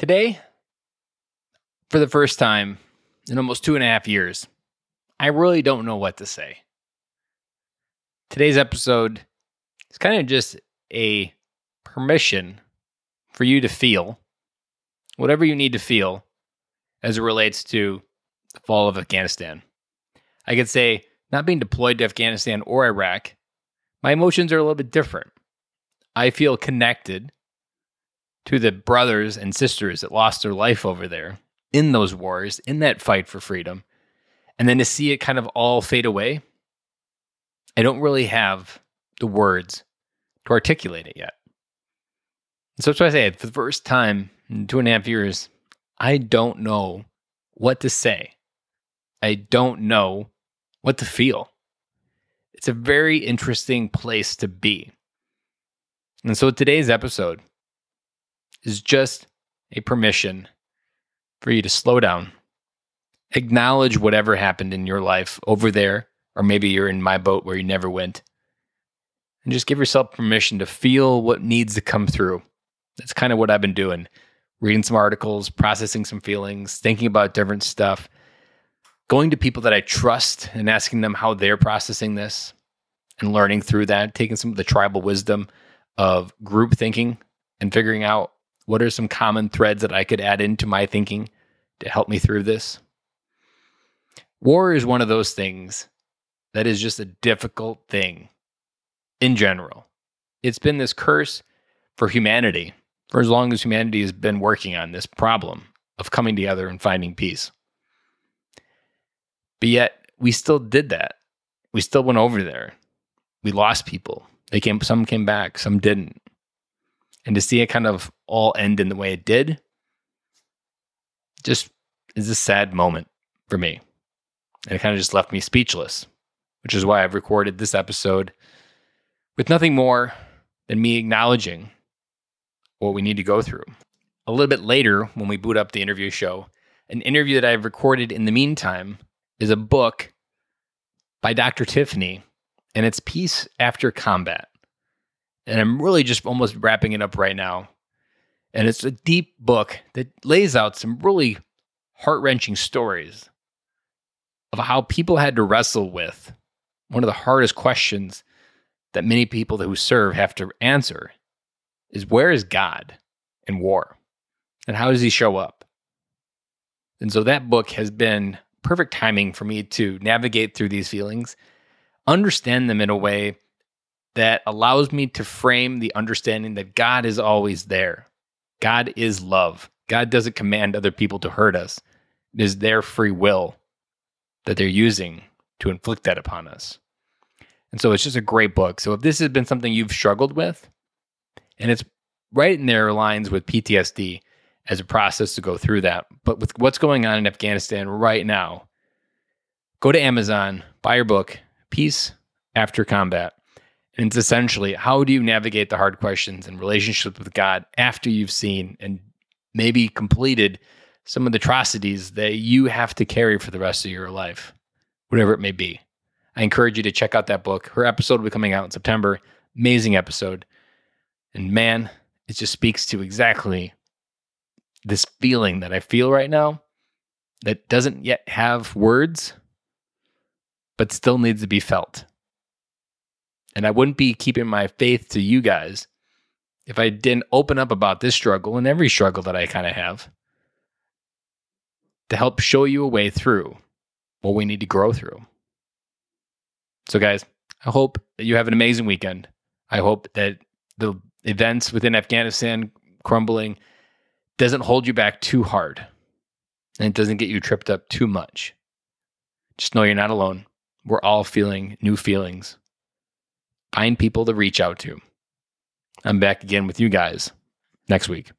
Today, for the first time in almost two and a half years, I really don't know what to say. Today's episode is kind of just a permission for you to feel whatever you need to feel as it relates to the fall of Afghanistan. I could say, not being deployed to Afghanistan or Iraq, my emotions are a little bit different. I feel connected to the brothers and sisters that lost their life over there in those wars, in that fight for freedom. And then to see it kind of all fade away, I don't really have the words to articulate it yet. And so that's why I say for the first time in two and a half years, I don't know what to say. I don't know what to feel. It's a very interesting place to be. And so today's episode is just a permission for you to slow down, acknowledge whatever happened in your life over there, or maybe you're in my boat where you never went, and just give yourself permission to feel what needs to come through. That's kind of what I've been doing. Reading some articles, processing some feelings, thinking about different stuff, going to people that I trust and asking them how they're processing this and learning through that, taking some of the tribal wisdom of group thinking and figuring out what are some common threads that I could add into my thinking to help me through this? War is one of those things that is just a difficult thing in general. It's been this curse for humanity for as long as humanity has been working on this problem of coming together and finding peace. But yet, we still did that. We still went over there. We lost people. They came some came back, some didn't. And to see it kind of all end in the way it did just is a sad moment for me. And it kind of just left me speechless, which is why I've recorded this episode with nothing more than me acknowledging what we need to go through. A little bit later, when we boot up the interview show, an interview that I've recorded in the meantime is a book by Dr. Tiffany, and it's Peace After Combat and I'm really just almost wrapping it up right now. And it's a deep book that lays out some really heart wrenching stories of how people had to wrestle with one of the hardest questions that many people who serve have to answer is where is God in war? And how does he show up? And so that book has been perfect timing for me to navigate through these feelings, understand them in a way that allows me to frame the understanding that God is always there. God is love. God doesn't command other people to hurt us. It is their free will that they're using to inflict that upon us. And so it's just a great book. So if this has been something you've struggled with, and it's right in their lines with PTSD as a process to go through that, but with what's going on in Afghanistan right now, go to Amazon, buy your book, Peace After Combat. And it's essentially how do you navigate the hard questions and relationships with God after you've seen and maybe completed some of the atrocities that you have to carry for the rest of your life, whatever it may be. I encourage you to check out that book. Her episode will be coming out in September. Amazing episode. And man, it just speaks to exactly this feeling that I feel right now that doesn't yet have words, but still needs to be felt. And I wouldn't be keeping my faith to you guys if I didn't open up about this struggle and every struggle that I kind of have to help show you a way through what we need to grow through. So, guys, I hope that you have an amazing weekend. I hope that the events within Afghanistan crumbling doesn't hold you back too hard and it doesn't get you tripped up too much. Just know you're not alone. We're all feeling new feelings find people to reach out to. I'm back again with you guys next week.